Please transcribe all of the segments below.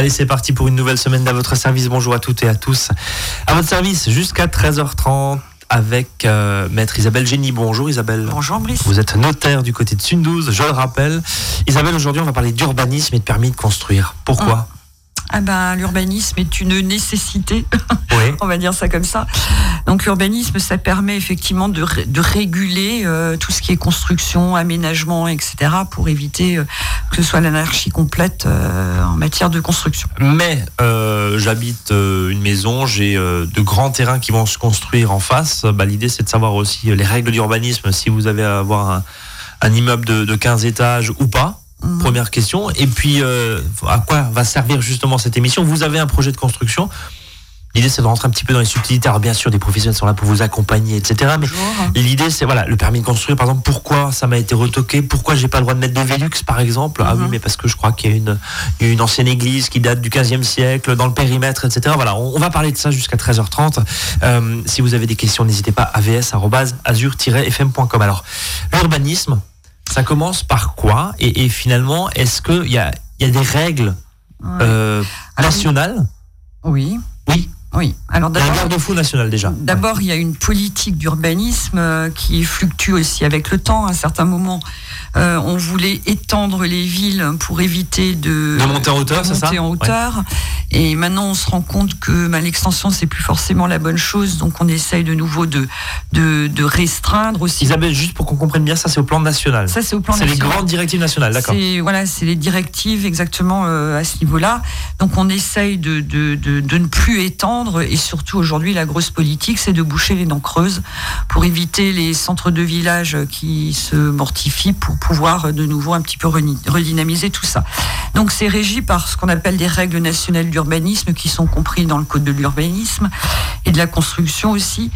Allez, c'est parti pour une nouvelle semaine à votre service. Bonjour à toutes et à tous. À votre service jusqu'à 13h30 avec euh, maître Isabelle Génie. Bonjour Isabelle. Bonjour Brice. Vous êtes notaire du côté de Sundouze, je le rappelle. Isabelle, aujourd'hui on va parler d'urbanisme et de permis de construire. Pourquoi? Ah ben, l'urbanisme est une nécessité, Oui. on va dire ça comme ça. Donc l'urbanisme, ça permet effectivement de, ré- de réguler euh, tout ce qui est construction, aménagement, etc., pour éviter euh, que ce soit l'anarchie complète euh, en matière de construction. Mais j'habite une maison, j'ai de grands terrains qui vont se construire en face. Bah, L'idée c'est de savoir aussi les règles d'urbanisme, si vous avez à avoir un, un immeuble de, de 15 étages ou pas. Mhm. Première question. Et puis, euh, à quoi va servir justement cette émission? Vous avez un projet de construction. L'idée, c'est de rentrer un petit peu dans les subtilités. Alors, bien sûr, des professionnels sont là pour vous accompagner, etc. Mais l'idée, c'est voilà, le permis de construire, par exemple, pourquoi ça m'a été retoqué? Pourquoi j'ai pas le droit de mettre de Velux, par exemple? Ah oui, Mhm. mais parce que je crois qu'il y a une, une ancienne église qui date du 15e siècle, dans le périmètre, etc. Voilà, on, on va parler de ça jusqu'à 13h30. Euh, si vous avez des questions, n'hésitez pas, avs.azur-fm.com. Alors, l'urbanisme, ça commence par quoi et, et finalement, est-ce qu'il y a, il y a des règles Ouais. euh, nationales? Oui. Oui. Oui. Alors d'abord, garde-fou national déjà. D'abord, il y a une politique d'urbanisme euh, qui fluctue aussi avec le temps. À un certain moment, euh, on voulait étendre les villes pour éviter de, De monter en hauteur, c'est ça monter en hauteur. Et maintenant, on se rend compte que bah, l'extension, c'est plus forcément la bonne chose. Donc, on essaye de nouveau de, de, de restreindre aussi. Isabelle, juste pour qu'on comprenne bien, ça c'est au plan national. Ça, c'est au plan C'est les national. grandes directives nationales, d'accord. C'est voilà, c'est les directives exactement euh, à ce niveau-là. Donc on essaye de, de, de, de ne plus étendre et surtout aujourd'hui la grosse politique c'est de boucher les dents creuses pour éviter les centres de village qui se mortifient pour pouvoir de nouveau un petit peu redynamiser tout ça. Donc c'est régi par ce qu'on appelle des règles nationales d'urbanisme qui sont compris dans le code de l'urbanisme et de la construction aussi.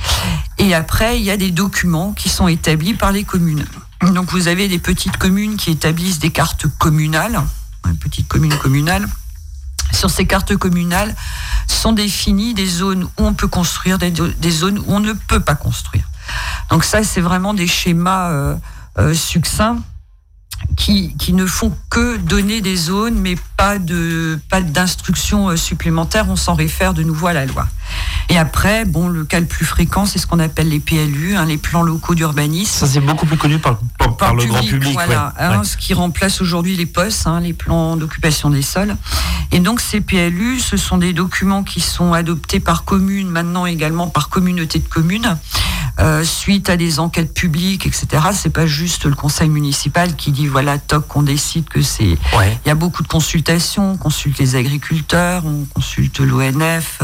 Et après il y a des documents qui sont établis par les communes. Donc vous avez des petites communes qui établissent des cartes communales, une petite commune communale. Sur ces cartes communales sont définies des zones où on peut construire, des, zones où on ne peut pas construire. Donc ça, c'est vraiment des schémas euh, euh, succincts qui, qui ne font que donner des zones, mais pas de pas d'instructions euh, supplémentaires. On s'en réfère de nouveau à la loi. Et après, bon, le cas le plus fréquent, c'est ce qu'on appelle les PLU, hein, les plans locaux d'urbanisme Ça c'est beaucoup plus connu par, par, par le grand public. voilà, ouais. hein, Ouais. ce qui remplace aujourd'hui les POS, hein, les plans d'occupation des sols. Et donc ces PLU, ce sont des documents qui sont adoptés par commune, maintenant également par communauté de communes, euh, suite à des enquêtes publiques, etc. C'est pas juste le conseil municipal qui dit voilà, toc, on décide que c'est Ouais. il y a beaucoup de consultations, on consulte les agriculteurs, on consulte l'ONF.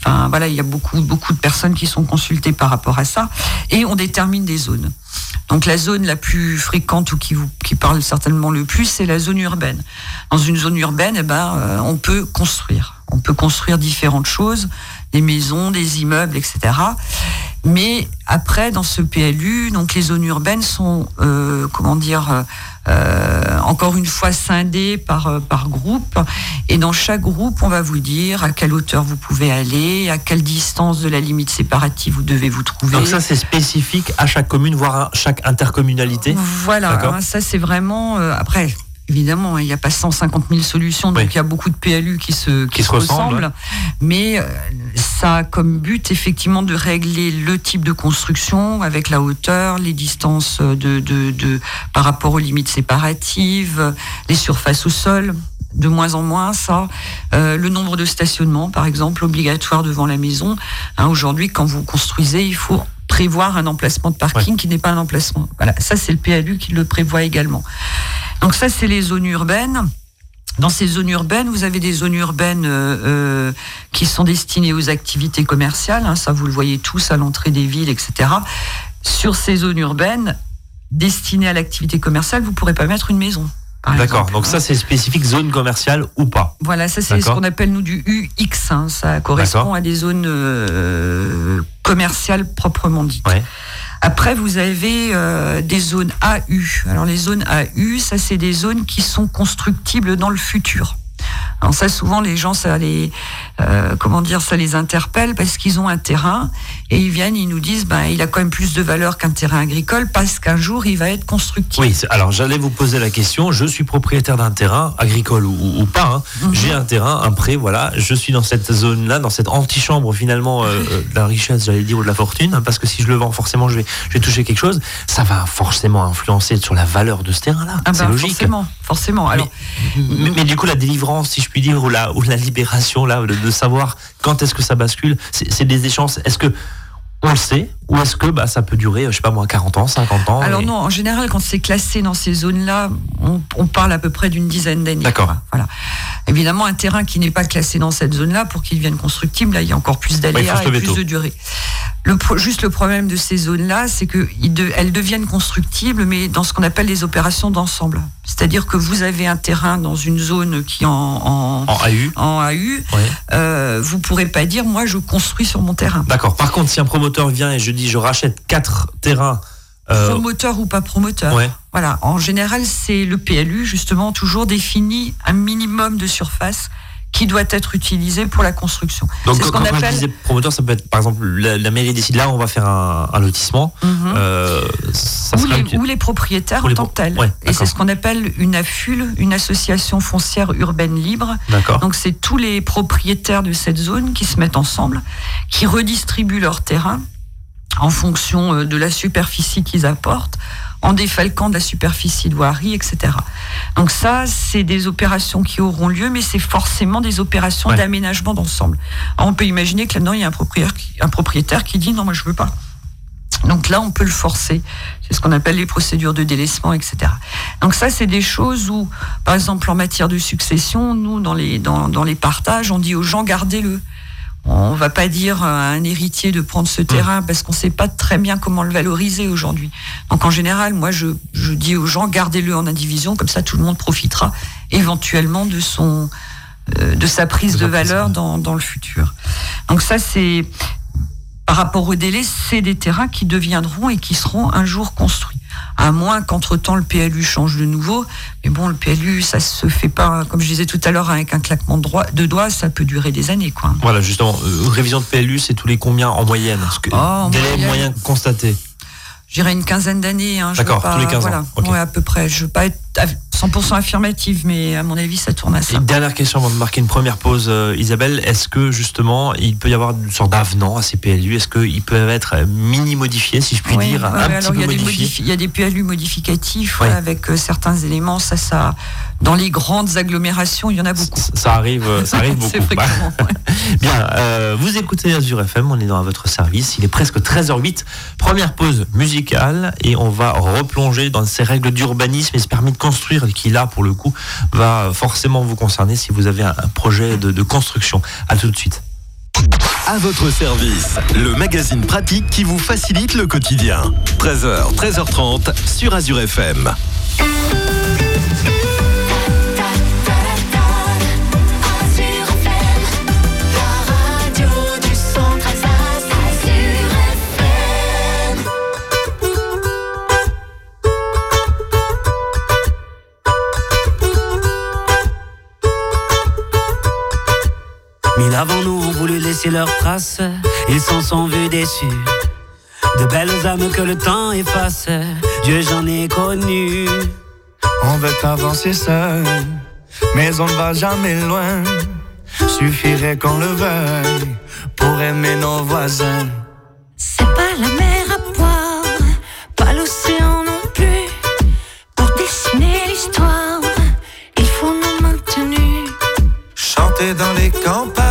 Enfin, voilà, il y a beaucoup, beaucoup de personnes qui sont consultées par rapport à ça. Et on détermine des zones. Donc la zone la plus fréquente ou qui vous qui parle certainement le plus, c'est la zone urbaine. Dans une zone urbaine, eh ben, euh, on peut construire. On peut construire différentes choses, des maisons, des immeubles, etc. Mais après, dans ce PLU, donc les zones urbaines sont, euh, comment dire, euh, encore une fois scindées par, euh, par groupe. Et dans chaque groupe, on va vous dire à quelle hauteur vous pouvez aller, à quelle distance de la limite séparative vous devez vous trouver. Donc ça c'est spécifique à chaque commune, voire à chaque intercommunalité. Voilà, hein, ça c'est vraiment. euh, après, évidemment, il n'y a pas 150 000 solutions, donc Oui. il y a beaucoup de PLU qui se, qui Qui se se ressemblent, ressemblent. Mais euh, ça a comme but effectivement de régler le type de construction avec la hauteur, les distances de, de, de par rapport aux limites séparatives, les surfaces au sol. De moins en moins, ça. Euh, le nombre de stationnements, par exemple, obligatoire devant la maison. Hein, Aujourd'hui, quand vous construisez, il faut prévoir un emplacement de parking qui n'est pas un emplacement. Voilà, ça c'est le PLU qui le prévoit également. Donc ça c'est les zones urbaines. Dans ces zones urbaines, vous avez des zones urbaines euh, euh, qui sont destinées aux activités commerciales. hein, ça, vous le voyez tous à l'entrée des villes, etc. Sur ces zones urbaines destinées à l'activité commerciale, vous pourrez pas mettre une maison. D'accord. Donc ça c'est spécifique zone commerciale ou pas. Voilà, ça c'est ce qu'on appelle nous du UX. hein. Ça correspond à des zones euh, commerciales proprement dites. Ouais. Après, vous avez euh, des zones AU. Alors les zones AU, ça c'est des zones qui sont constructibles dans le futur. Alors ça, souvent, les gens, ça les, euh, comment dire, ça les interpelle parce qu'ils ont un terrain et ils viennent, ils nous disent, ben, il a quand même plus de valeur qu'un terrain agricole parce qu'un jour, il va être constructif. Oui, alors j'allais vous poser la question. Je suis propriétaire d'un terrain, agricole ou, pas. Hein. Mhm. J'ai un terrain, un prêt, voilà. Je suis dans cette zone-là, dans cette antichambre finalement euh, de la richesse, j'allais dire, ou de la fortune, hein, parce que si je le vends, forcément, je vais, je vais toucher quelque chose. Ça va forcément influencer sur la valeur de ce terrain-là. Ah c'est ben, logique. Forcément, forcément. Alors, mais, du coup, la délivrance, si je puis dire, ou la, ou la libération, là, de, savoir quand est-ce que ça bascule, c'est des échanges. Est-ce que on le sait? Ou est-ce que bah, ça peut durer, je sais pas moi, 40 ans, 50 ans Alors non, en général, quand c'est classé dans ces zones-là, on, parle à peu près d'une dizaine d'années. D'accord. Voilà. Évidemment, un terrain qui n'est pas classé dans cette zone-là, pour qu'il devienne constructible, là, il y a encore plus d'aléas et plus de durée. Le, juste le problème de ces zones-là, c'est qu'elles de, deviennent constructibles, mais dans ce qu'on appelle les opérations d'ensemble. C'est-à-dire que vous avez un terrain dans une zone qui en, en, en AU, en AU euh, vous pourrez pas dire, moi, je construis sur mon terrain. D'accord. Par contre, si un promoteur vient et je dis, je rachète quatre terrains euh, promoteur ou pas promoteur. Voilà. En général, c'est le PLU justement toujours défini un minimum de surface qui doit être utilisé pour la construction. Donc, quand, on appelle... promoteur, ça peut être par exemple la, mairie décide là, on va faire un, lotissement. Euh, ou, les, propriétaires en tant que tels. Et c'est ce qu'on appelle une AFUL, une association foncière urbaine libre. Donc c'est tous les propriétaires de cette zone qui se mettent ensemble, qui redistribuent leur terrain en fonction euh, de la superficie qu'ils apportent, en défalquant de la superficie de voirie, etc. Donc ça, c'est des opérations qui auront lieu, mais c'est forcément des opérations d'aménagement d'ensemble. On peut imaginer que là-dedans, il y a un propriétaire, un propriétaire qui dit non, moi je veux pas. Donc là, on peut le forcer. C'est ce qu'on appelle les procédures de délaissement, etc. Donc ça, c'est des choses où, par exemple, en matière de succession, nous, dans les, dans, dans les partages, on dit aux gens, gardez-le. On va pas dire à un héritier de prendre ce terrain parce qu'on sait pas très bien comment le valoriser aujourd'hui. Donc en général, moi je, dis aux gens gardez-le en indivision comme ça tout le monde profitera éventuellement de son euh, de sa prise de, valeur dans, dans le futur. Donc ça c'est par rapport au délai, c'est des terrains qui deviendront et qui seront un jour construits à moins qu'entre-temps le PLU change de nouveau. Mais bon, le PLU, ça se fait pas, comme je disais tout à l'heure, avec un claquement de, doigts, ça peut durer des années. Quoi. Voilà, justement, euh, révision de PLU, c'est tous les combien en moyenne? Que, oh, Délai moyen constaté? J'irai une quinzaine d'années. Hein, D'accord, tous les 15 ans. Voilà, à peu près. Je veux pas être 100% affirmative, mais à mon avis, ça tourne à ça. dernière question avant de marquer une première pause, euh, Isabelle. Est-ce que justement, il peut y avoir une sorte d'avenant à ces PLU Est-ce qu'ils peuvent être mini-modifiés, si je puis dire un petit peu il y a des PLU modificatifs avec euh, certains éléments. Ça, ça, dans les grandes agglomérations, il y en a beaucoup. Ça arrive, euh, ça arrive beaucoup. Bien, euh, vous écoutez Azure FM, on est dans votre service. Il est presque 13h08. Première pause musicale et on va replonger dans ces règles d'urbanisme et ce permis de construire qui là, pour le coup, va forcément vous concerner si vous avez un projet de, de construction. À tout de suite. À votre service, le magazine pratique qui vous facilite le quotidien. 13h, 13h30 sur Azure FM. Avant nous ont voulu laisser leurs traces, ils s'en sont vus déçus. De belles âmes que le temps efface, Dieu j'en ai connu. On veut avancer seul, mais on ne va jamais loin. Suffirait qu'on le veuille pour aimer nos voisins. C'est pas la mer à boire, pas l'océan non plus. Pour dessiner l'histoire, il faut nous maintenir. Chanter dans les campagnes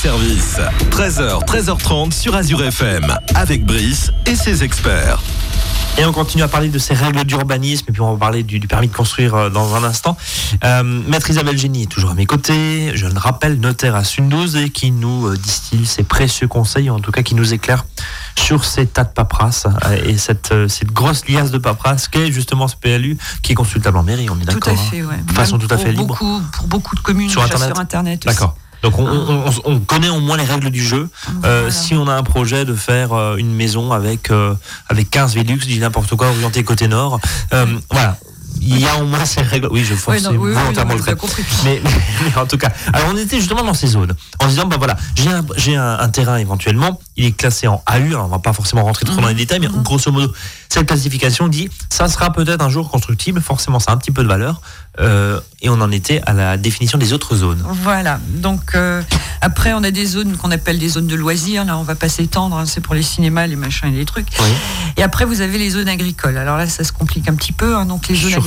service. 13h, 13h30 sur Azure FM, avec Brice et ses experts. Et on continue à parler de ces règles d'urbanisme, et puis on va parler du, du permis de construire euh, dans un instant. Euh, Maître Isabelle Génie est toujours à mes côtés, je le rappelle, notaire à Sundouze, et qui nous euh, distille ses précieux conseils, en tout cas qui nous éclaire sur ces tas de paperasse euh, et cette, cette grosse liasse de paperasse qu'est justement ce PLU qui est consultable en mairie, on est Tout d'accord à hein? fait, ouais. De façon Même tout à fait libre. Beaucoup, pour beaucoup de communes Sur Internet sur Internet aussi. D'accord. Donc on, on- on- on connaît au moins les règles du jeu. Euh, Voilà. Si on a un projet de faire euh, une maison avec euh, avec 15 Velux, je dis n'importe quoi, orienté côté nord, euh, voilà. Il y a au moins ces règles. Oui, je force non, oui, oui, volontairement non, le trait. Mais, mais en tout cas, alors on était justement dans ces zones, en disant bah voilà, j'ai un, j'ai un, un terrain éventuellement, il est classé en AU, alors on va pas forcément rentrer trop dans les détails, mais grosso modo, cette classification dit ça sera peut-être un jour constructible, forcément ça a un petit peu de valeur, euh, et on en était à la définition des autres zones. Voilà. Donc euh, après, on a des zones qu'on appelle des zones de loisirs. Là, on va pas s'étendre. hein, c'est pour les cinémas, les machins et les trucs. Oui. Et après, vous avez les zones agricoles. Alors là, ça se complique un petit peu. hein. donc les zones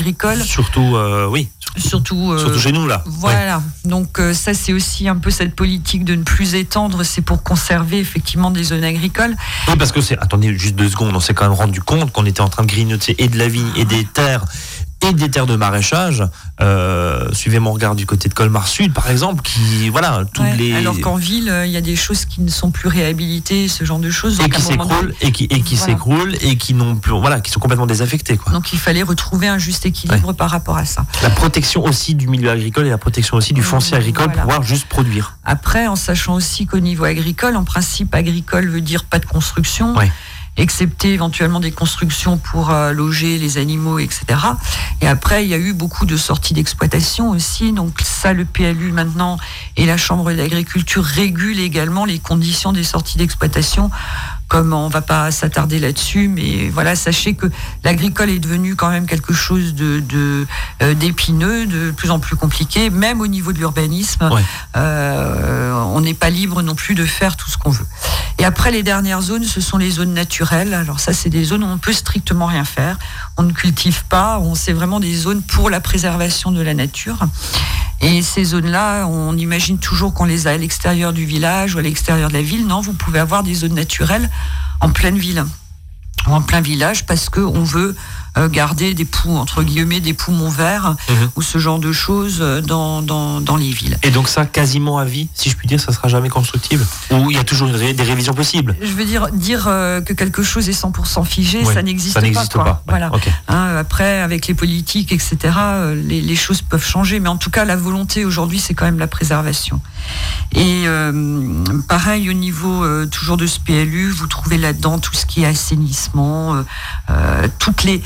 Surtout, euh, oui, surtout. euh, surtout chez nous là. Ouais. Voilà. Donc euh, ça, c'est aussi un peu cette politique de ne plus étendre. C'est pour conserver effectivement des zones agricoles. Oui, parce que c'est. Attendez, juste deux secondes. On s'est quand même rendu compte qu'on était en train de grignoter et de la vigne et des terres et des terres de maraîchage. Euh, suivez mon regard du côté de Colmar Sud, par exemple, qui voilà, Ouais. les Alors qu'en ville, euh, il y a des choses qui ne sont plus réhabilitées, ce genre de choses. et qui s'écroulent et qui et qui Voilà. s'écroulent et qui n'ont plus voilà, qui sont complètement désaffectés quoi. Donc il fallait retrouver un juste équilibre par rapport à ça. La protection aussi du milieu agricole et la protection aussi du foncier agricole Voilà. pour pouvoir juste produire. Après, en sachant aussi qu'au niveau agricole, en principe, agricole veut dire pas de construction, Ouais. Excepté éventuellement des constructions pour euh, loger les animaux, etc. Et après, il y a eu beaucoup de sorties d'exploitation aussi. Donc ça, le PLU maintenant et la Chambre d'agriculture régulent également les conditions des sorties d'exploitation. Comme on va pas s'attarder là-dessus, mais voilà, sachez que l'agricole est devenu quand même quelque chose de de, euh, d'épineux, de plus en plus compliqué, même au niveau de l'urbanisme. Ouais. Euh, on n'est pas libre non plus de faire tout ce qu'on veut. Et après, les dernières zones, ce sont les zones naturelles. Alors ça, c'est des zones où on peut strictement rien faire. On ne cultive pas. On c'est vraiment des zones pour la préservation de la nature. Et ces zones-là, on imagine toujours qu'on les a à l'extérieur du village ou à l'extérieur de la ville. Non, vous pouvez avoir des zones naturelles en pleine ville ou en plein village parce que on veut garder des poux entre guillemets des poumons verts Mhm. ou ce genre de choses euh, dans, dans, dans les villes. Et donc ça quasiment à vie, si je puis dire, ça sera jamais constructible ou il y a toujours des révisions possibles. Je veux dire dire euh, que quelque chose est 100% figé, Oui, ça n'existe ça pas. n'existe quoi. pas. Voilà. Hein, après, avec les politiques, etc., euh, les, les choses peuvent changer. Mais en tout cas, la volonté aujourd'hui, c'est quand même la préservation. Et euh, pareil, au niveau euh, toujours de ce PLU, vous trouvez là-dedans tout ce qui est assainissement, euh, euh, toutes les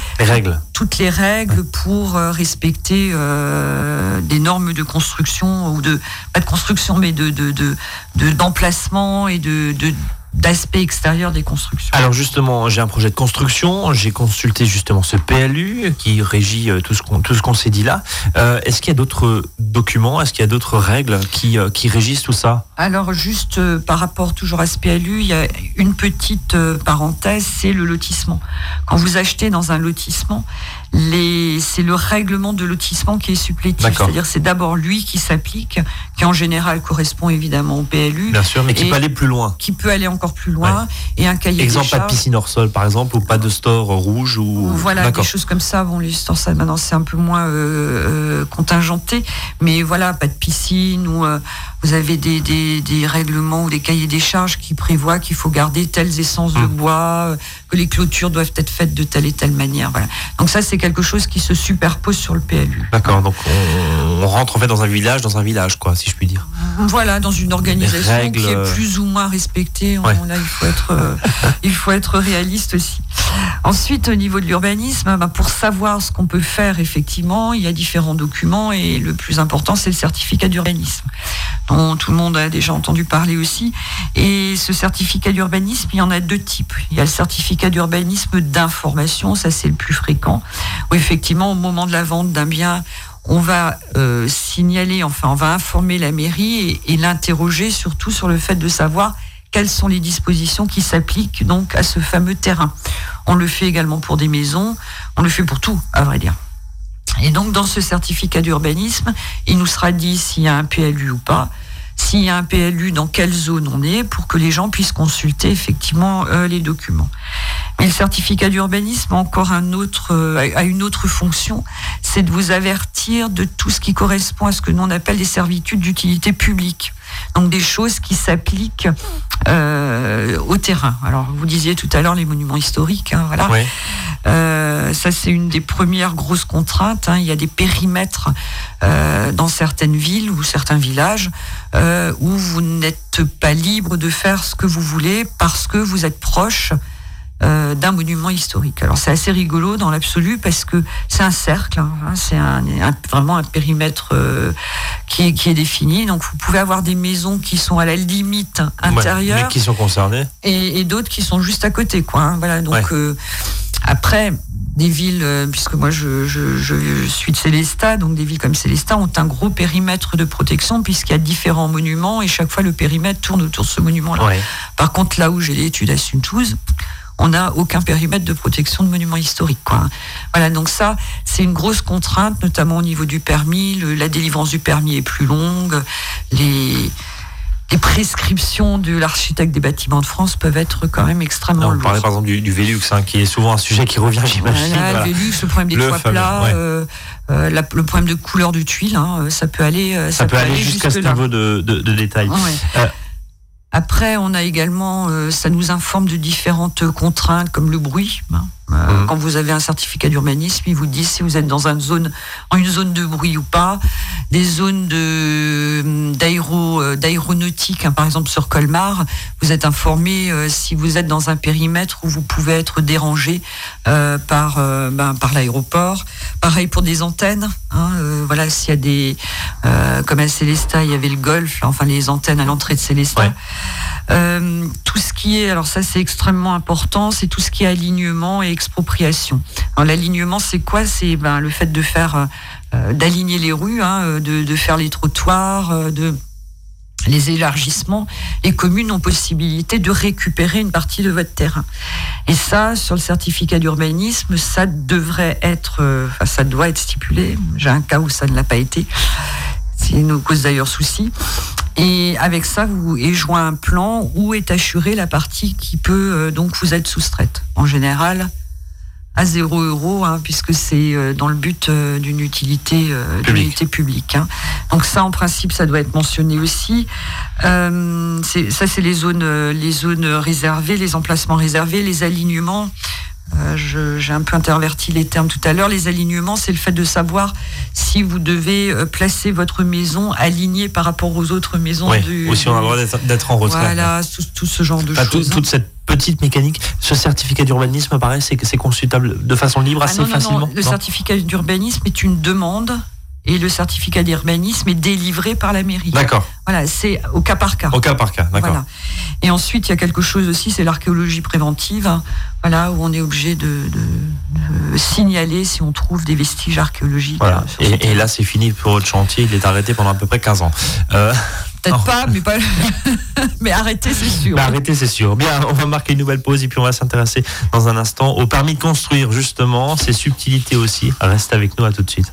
Toutes les règles pour euh, respecter euh, des normes de construction ou de pas de construction mais de de de- de- d'emplacement et de de- d'aspect extérieur des constructions. Alors justement, j'ai un projet de construction, j'ai consulté justement ce PLU qui régit euh, tout ce qu'on tout ce qu'on s'est dit là. Euh, est-ce qu'il y a d'autres documents, est-ce qu'il y a d'autres règles qui, euh, qui régissent tout ça? Alors juste euh, par rapport toujours à ce PLU, il y a une petite euh, parenthèse, c'est le lotissement. Quand vous achetez dans un lotissement, c'est le règlement de lotissement qui est supplétif. C'est-à-dire c'est d'abord lui qui s'applique, qui en général correspond évidemment au PLU, Bien sûr, mais qui peut aller plus loin. qui peut aller encore plus loin, et un cahier Exemple, des pas de piscine hors sol, par exemple, ou pas de store rouge ou. Voilà, des choses comme ça. Bon, les stores, ça, maintenant, c'est un peu moins euh, euh, contingenté. Mais voilà, pas de piscine ou euh, vous avez des, des, des règlements ou des cahiers des charges qui prévoient qu'il faut garder telles essences de Hmm. bois, euh, que les clôtures doivent être faites de telle et telle manière. Voilà. Donc ça, c'est quelque chose qui se superpose sur le PLU. D'accord, donc on, on rentre en fait dans un village, dans un village, quoi, si je puis dire. Voilà, dans une organisation règles, qui est plus ou moins respectée. Ouais. Là, il faut être, euh, il faut être réaliste aussi. Ensuite, au niveau de l'urbanisme, bah, pour savoir ce qu'on peut faire, effectivement, il y a différents documents et le plus important, c'est le certificat d'urbanisme, tout le monde a déjà entendu parler aussi. Et ce certificat d'urbanisme, il y en a deux types. Il y a le certificat d'urbanisme d'information, ça c'est le plus fréquent, où effectivement, au moment de la vente d'un bien, on va euh, signaler, enfin, on va informer la mairie et, et l'interroger surtout sur le fait de savoir quelles sont les dispositions qui s'appliquent donc à ce fameux terrain. On le fait également pour des maisons, on le fait pour tout, à vrai dire. Et donc, dans ce certificat d'urbanisme, il nous sera dit s'il y a un PLU ou pas, s'il y a un PLU, dans quelle zone on est, pour que les gens puissent consulter effectivement euh, les documents. Mais le certificat d'urbanisme a encore un autre, euh, a une autre fonction, c'est de vous avertir de tout ce qui correspond à ce que l'on appelle les servitudes d'utilité publique. Donc des choses qui s'appliquent euh, au terrain. Alors vous disiez tout à l'heure les monuments historiques, hein, voilà. Euh, ça c'est une des premières grosses contraintes. Hein. Il y a des périmètres euh, dans certaines villes ou certains villages euh, où vous n'êtes pas libre de faire ce que vous voulez parce que vous êtes proche euh, d'un monument historique. Alors c'est assez rigolo dans l'absolu parce que c'est un cercle, hein, hein, c'est un, vraiment un périmètre euh, qui, est, qui est défini. Donc vous pouvez avoir des maisons qui sont à la limite intérieure, mais qui sont concernées, et, d'autres qui sont juste à côté, quoi. Hein, voilà. Donc euh, après des villes, puisque moi je, je, je, suis de Célestat, donc des villes comme Célestat ont un gros périmètre de protection puisqu'il y a différents monuments et chaque fois le périmètre tourne autour de ce monument-là. Par contre, là où j'ai l'étude à Suntouz, on n'a aucun périmètre de protection de monuments historiques. Quoi. Voilà, donc ça, c'est une grosse contrainte, notamment au niveau du permis. la délivrance du permis est plus longue. Les, les prescriptions de l'architecte des bâtiments de France peuvent être quand même extrêmement longues. On parlait par exemple du, Vélux, hein, qui est souvent un sujet qui revient, j'imagine. Voilà, Le Vélux, le problème des toits plats, euh, euh, le problème de couleur du tuile, hein, ça peut aller. Euh, ça, peut, aller jusqu'à ce niveau de, de, détail. Après, on a également, euh, ça nous informe de différentes contraintes comme le bruit. Hein. Euh, mhm. Quand vous avez un certificat d'urbanisme, il vous dit si vous êtes dans une zone, en une zone de bruit ou pas. Des zones de d'aéro euh, d'aéronautique, hein, par exemple sur Colmar, vous êtes informé si vous êtes dans un périmètre où vous pouvez être dérangé par ben, par l'aéroport. Pareil pour des antennes. Hein, voilà, s'il y a des comme à Célestat, il y avait le golf, enfin les antennes à l'entrée de Célestat. Euh, tout ce qui est, alors ça c'est extrêmement important, c'est tout ce qui est alignement et expropriation. l'alignement c'est quoi? C'est ben, le fait de faire, euh, d'aligner les rues, hein, de, faire les trottoirs, euh, de les élargissements, les communes ont possibilité de récupérer une partie de votre terrain. Et ça, sur le certificat d'urbanisme, ça devrait être, enfin, ça doit être stipulé. J'ai un cas où ça ne l'a pas été. C'est nous cause d'ailleurs souci. Et avec ça, vous et joint un plan où est assurée la partie qui peut euh, donc vous être soustraite. En général, à 0 euros, hein, puisque c'est euh, dans le but euh, d'une utilité, publique. Hein. Donc ça, en principe, ça doit être mentionné aussi. ça, c'est les zones, les zones réservées, les emplacements réservés, les alignements. Euh, j'ai un peu interverti les termes tout à l'heure. Les alignements, c'est le fait de savoir si vous devez euh, placer votre maison alignée par rapport aux autres maisons. ou si on a le droit d'être en retrait. Voilà, tout, ce genre de choses. toute cette petite mécanique. Ce certificat d'urbanisme, pareil, c'est consultable de façon libre ah assez facilement. Le certificat d'urbanisme est une demande et le certificat d'urbanisme est délivré par la mairie. D'accord. Voilà, c'est au cas par cas. Au cas par cas, d'accord. Voilà. Et ensuite, il y a quelque chose aussi, c'est l'archéologie préventive, hein, voilà, où on est obligé de, signaler si on trouve des vestiges archéologiques. Voilà. Et, là, c'est fini pour votre chantier, il est arrêté pendant à peu près 15 ans. Euh, Peut-être pas, mais pas. mais arrêter, c'est sûr. arrêter, c'est sûr. Bien, on va marquer une nouvelle pause et puis on va s'intéresser dans un instant au permis de construire, justement, ses subtilités aussi. Reste avec nous, à tout de suite.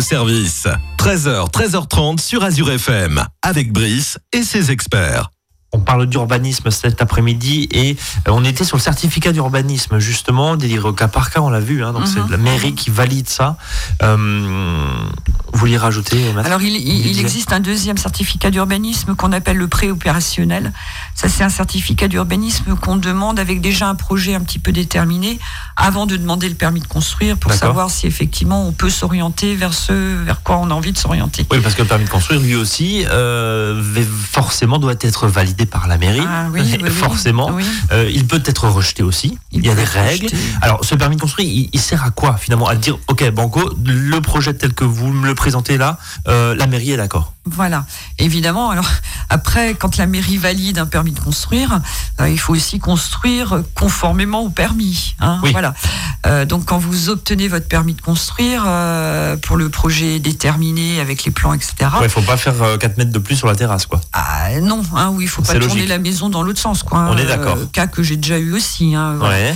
Service. 13h, 13h30 sur Azure FM, avec Brice et ses experts. On parle d'urbanisme cet après-midi et euh, on était sur le certificat d'urbanisme justement, délivré au cas par cas, on l'a vu, hein, donc c'est Mhm. la mairie qui valide ça. Euh, vous voulez rajouter Alors, il, il- il Didier existe un deuxième certificat d'urbanisme qu'on appelle le préopérationnel. Ça, c'est un certificat d'urbanisme qu'on demande avec déjà un projet un petit peu déterminé avant de demander le permis de construire pour savoir si effectivement on peut s'orienter vers ce vers quoi on a envie de s'orienter. Oui, parce que le permis de construire, lui aussi, euh, forcément doit être validé par la mairie. Ah oui, oui, oui. forcément. Oui. Euh, il peut être rejeté aussi. Il, y a des règles. rejeté. Alors, ce permis de construire, il, il sert à quoi finalement À dire, ok, Banco, le projet tel que vous me le présentez là, euh, la mairie est d'accord. Voilà. Évidemment, alors après, quand la mairie valide un permis de construire, euh, il faut aussi construire conformément au permis. hein, Oui. Voilà. Euh, donc, quand vous obtenez votre permis de construire euh, pour le projet déterminé avec les plans, etc. Il ne faut pas faire euh, 4 mètres de plus sur la terrasse, quoi. Ah, non, hein, oui, il faut pas tourner logique. la maison dans l'autre sens, quoi. On est d'accord. cas que j'ai déjà eu aussi. hein, voilà. Ouais.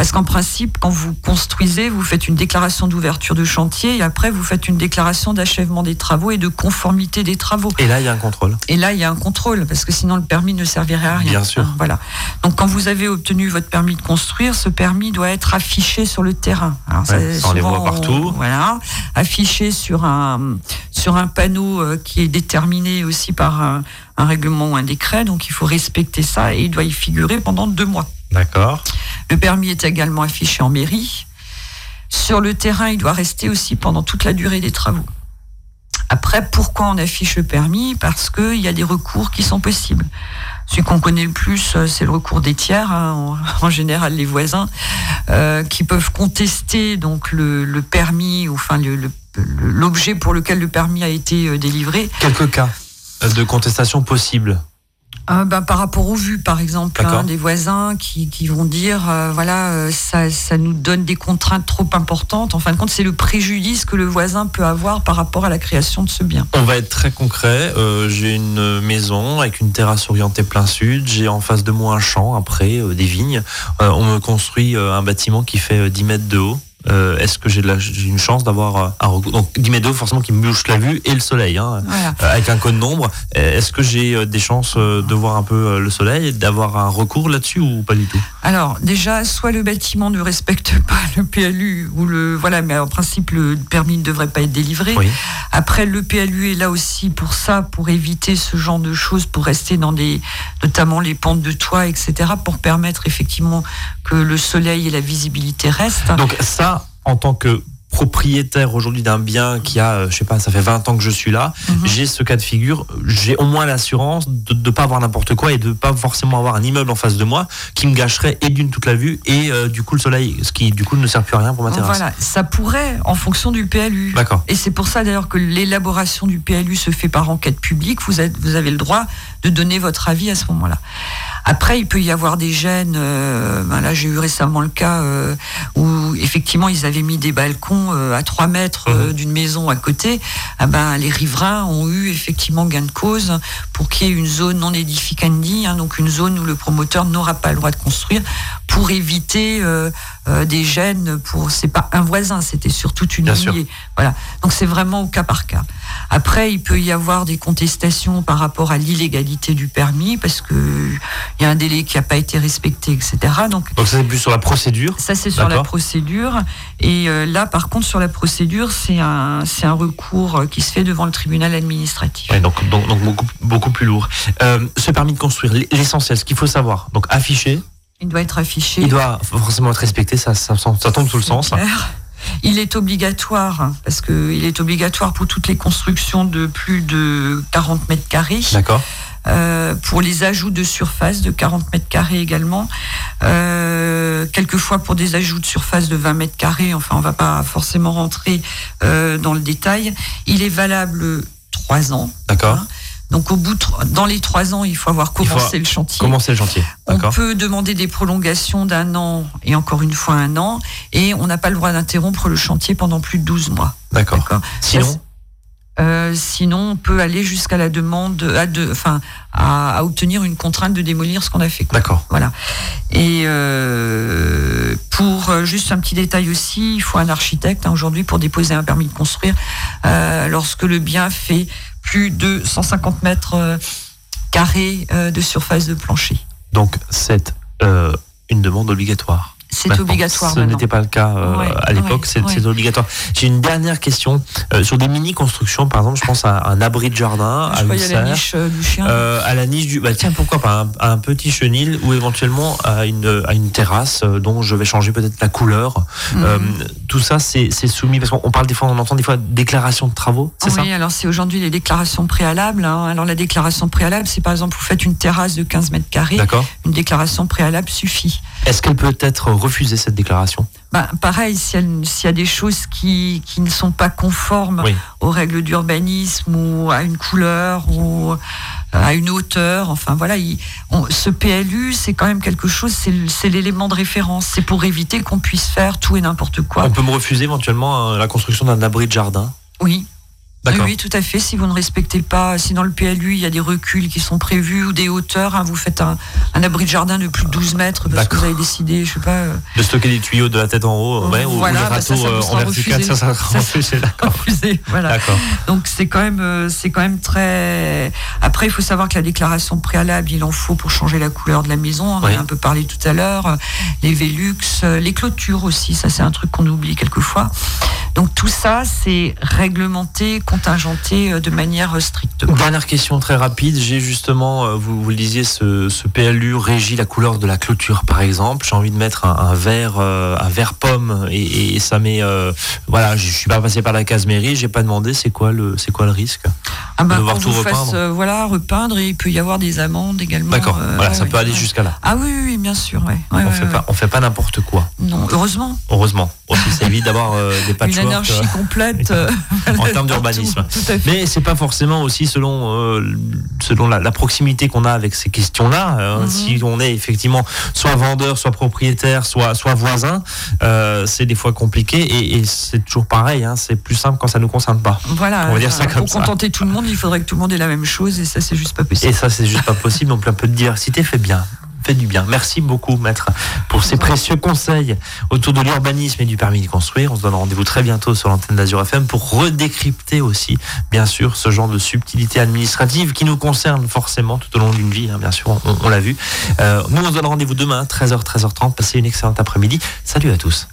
Parce qu'en principe, quand vous construisez, vous faites une déclaration d'ouverture de chantier et après vous faites une déclaration d'achèvement des travaux et de conformité des travaux. Et là, il y a un contrôle. Et là, il y a un contrôle, parce que sinon le permis ne servirait à rien. Bien sûr. Hein, Voilà. Donc, quand vous avez obtenu votre permis de construire, ce permis doit être affiché sur le terrain. Alors, Ouais, ça, on les voit partout. voilà. Affiché sur un, sur un panneau euh, qui est déterminé aussi par un, un règlement ou un décret. Donc, il faut respecter ça et il doit y figurer pendant deux mois. D'accord. Le permis est également affiché en mairie. Sur le terrain, il doit rester aussi pendant toute la durée des travaux. Après, pourquoi on affiche le permis? Parce qu'il y a des recours qui sont possibles. Celui qu'on connaît le plus, euh, c'est le recours des tiers, hein, en, en général les voisins, euh, qui peuvent contester donc le, le permis, ou enfin le- le- le- l'objet pour lequel le permis a été euh, délivré, Quelques cas de contestation possibles. Euh, ben, par rapport aux vues, par exemple, hein, des voisins qui, qui vont dire, euh, voilà, euh, ça, ça nous donne des contraintes trop importantes. En fin de compte, c'est le préjudice que le voisin peut avoir par rapport à la création de ce bien. On va être très concret. Euh, j'ai une maison avec une terrasse orientée plein sud. J'ai en face de moi un champ, après euh, des vignes. Euh, on me construit euh, un bâtiment qui fait euh, 10 mètres de haut. Euh, Est-ce que j'ai une chance d'avoir euh, un recours? Donc 10 mètres de haut, forcément, qui me bouche la vue et le soleil. Hein, Voilà. euh, avec un code nombre. Est-ce que j'ai des chances de voir un peu le soleil d'avoir un recours là-dessus ou pas du tout? Alors, déjà, soit le bâtiment ne respecte pas le PLU, ou le. Voilà, mais en principe, le permis ne devrait pas être délivré. Oui. Après, le PLU est là aussi pour ça, pour éviter ce genre de choses, pour rester dans des, notamment les pentes de toit, etc., pour permettre effectivement que le soleil et la visibilité restent. Donc ça, en tant que propriétaire aujourd'hui d'un bien qui a, euh, je sais pas, ça fait 20 ans que je suis là, Mhm. j'ai ce cas de figure, j'ai au moins l'assurance de ne pas avoir n'importe quoi et de pas forcément avoir un immeuble en face de moi qui me gâcherait et d'une toute la vue et euh, du coup le soleil, ce qui du coup ne sert plus à rien pour ma terrasse. Voilà, ça pourrait en fonction du PLU. D'accord. Et c'est pour ça d'ailleurs que l'élaboration du PLU se fait par enquête publique. Vous, êtes- vous avez le droit de donner votre avis à ce moment-là. Après, il peut y avoir des gènes. euh, ben là, j'ai eu récemment le cas euh, où effectivement ils avaient mis des balcons euh, à 3 mètres euh, d'une maison à côté. Ah ben, les riverains ont eu effectivement gain de cause pour qu'il y ait une zone non edificandi, hein, donc une zone où le promoteur n'aura pas le droit de construire pour éviter des gènes. Pour c'est pas un voisin, c'était sur toute une Bien sûr. Voilà. Donc c'est vraiment au cas par cas. Après, il peut y avoir des contestations par rapport à l'illégalité du permis parce que il y a un délai qui n'a pas été respecté, etc. Donc Donc ça c'est plus sur la procédure? ça, c'est sur la procédure. Et euh, là, par contre, sur la procédure, c'est un, c'est un recours euh, qui se fait devant le tribunal administratif. Ouais, donc, donc, donc beaucoup, beaucoup plus lourd. Euh, ce permis de construire, l'essentiel, ce qu'il faut savoir, donc affiché, Il doit être affiché. il doit forcément être respecté, ça, ça, ça tombe sous le sens. clair. Il est obligatoire, hein, parce qu'il est obligatoire pour toutes les constructions de plus de 40 mètres carrés. D'accord. Euh, pour les ajouts de surface de 40 mètres carrés également. Euh, quelquefois pour des ajouts de surface de 20 mètres carrés, enfin on va pas forcément rentrer euh, dans le détail. Il est valable trois ans. D'accord. Hein. Donc au bout de, dans les trois ans, il faut avoir faut commencé le chantier. Commencer le chantier. On peut demander des prolongations d'un an et encore une fois un an, et on n'a pas le droit d'interrompre le chantier pendant plus de 12 mois. D'accord. Sinon, Euh, sinon, on peut aller jusqu'à la demande, à, de, enfin, à, à obtenir une contrainte de démolir ce qu'on a fait. D'accord. Voilà. Et euh, pour euh, juste un petit détail aussi, il faut un architecte hein, aujourd'hui pour déposer un permis de construire euh, lorsque le bien fait plus de 150 mètres carrés de surface de plancher. Donc c'est une demande obligatoire. C'est Maintenant. obligatoire Ce n'était pas le cas euh, Ouais, à l'époque, ouais, c'est ouais. obligatoire. J'ai une dernière question euh, sur des mini constructions. Par exemple, je pense à un abri de jardin, Je à une y a la niche euh, du chien. Euh, à la niche du bah tiens pourquoi pas un, un petit chenil ou éventuellement à une à une terrasse euh, dont je vais changer peut-être la couleur Mhm. Euh, tout ça c'est soumis parce qu'on parle des fois on entend des fois déclaration de travaux c'est ça? Oui, alors c'est aujourd'hui les déclarations préalables. hein. Alors la déclaration préalable, c'est par exemple vous faites une terrasse de 15 mètres carrés, d'accord une déclaration préalable suffit. est-ce qu'elle peut être refusée cette déclaration Ben, pareil, s'il y, y a des choses qui, qui ne sont pas conformes Oui. aux règles d'urbanisme ou à une couleur ou à une hauteur, enfin voilà, il- on- ce PLU, c'est quand même quelque chose, c'est l'élément de référence. C'est pour éviter qu'on puisse faire tout et n'importe quoi. on peut me refuser éventuellement euh, la construction d'un abri de jardin Oui. Oui, tout à fait. Si vous ne respectez pas, si dans le PLU, il y a des reculs qui sont prévus ou des hauteurs, hein, vous faites un, un abri de jardin de plus de 12 mètres parce que vous avez décidé, je sais pas, euh, de stocker des tuyaux de la tête en haut ouais, ou- le bah, râteau euh, en vertical ça ça Ça, sera refusé d'accord. Voilà. Donc c'est quand même, euh, c'est quand même très. Après, il faut savoir que la déclaration préalable, il en faut pour changer la couleur de la maison. On en Oui. a un peu parlé tout à l'heure. Euh, Les Velux, euh, les clôtures aussi. Ça, c'est un truc qu'on oublie quelquefois. Donc tout ça, c'est réglementé, contingenté euh, de manière euh, stricte. Dernière question très rapide. J'ai justement, euh, vous, vous le disiez, ce, ce PLU régit la couleur de la clôture, par exemple. J'ai envie de mettre un, un vert, euh, un vert pomme, et, et ça met, euh, voilà, je suis pas passé par la case mairie, j'ai pas demandé. C'est quoi le, c'est quoi le risque Ah bah, devoir qu'on tout fasse, repeindre. euh, voilà, repeindre et il peut y avoir des amendes également. D'accord. voilà, ça peut aller jusqu'à là. Ah oui, oui, bien sûr. Ouais. Ouais, on ouais, fait pas, on fait pas n'importe quoi. Non, heureusement. Heureusement. Aussi, ça évite d'avoir des Une patchwork. anarchie euh, complète. en termes d'urbanisme. Mais c'est pas forcément aussi selon euh, selon la, la proximité qu'on a avec ces questions-là. hein. Mhm. Si on est effectivement soit vendeur, soit propriétaire, soit soit voisin, euh, c'est des fois compliqué et, et c'est toujours pareil. hein. c'est plus simple quand ça nous concerne pas. Voilà. On va dire ça pour ça. contenter tout le monde, il faudrait que tout le monde ait la même chose et ça, c'est juste pas possible. Et ça, c'est juste pas possible. Donc un peu de diversité fait bien. Fait du bien. Merci beaucoup, maître, pour ces précieux conseils autour de l'urbanisme et du permis de construire. On se donne rendez-vous très bientôt sur l'antenne d'Azur FM pour redécrypter aussi, bien sûr, ce genre de subtilité administrative qui nous concerne forcément tout au long d'une vie. hein, bien sûr, on, l'a vu. Euh, nous, on se donne rendez-vous demain, 13h, 13h30. Passez une excellente après-midi. Salut à tous.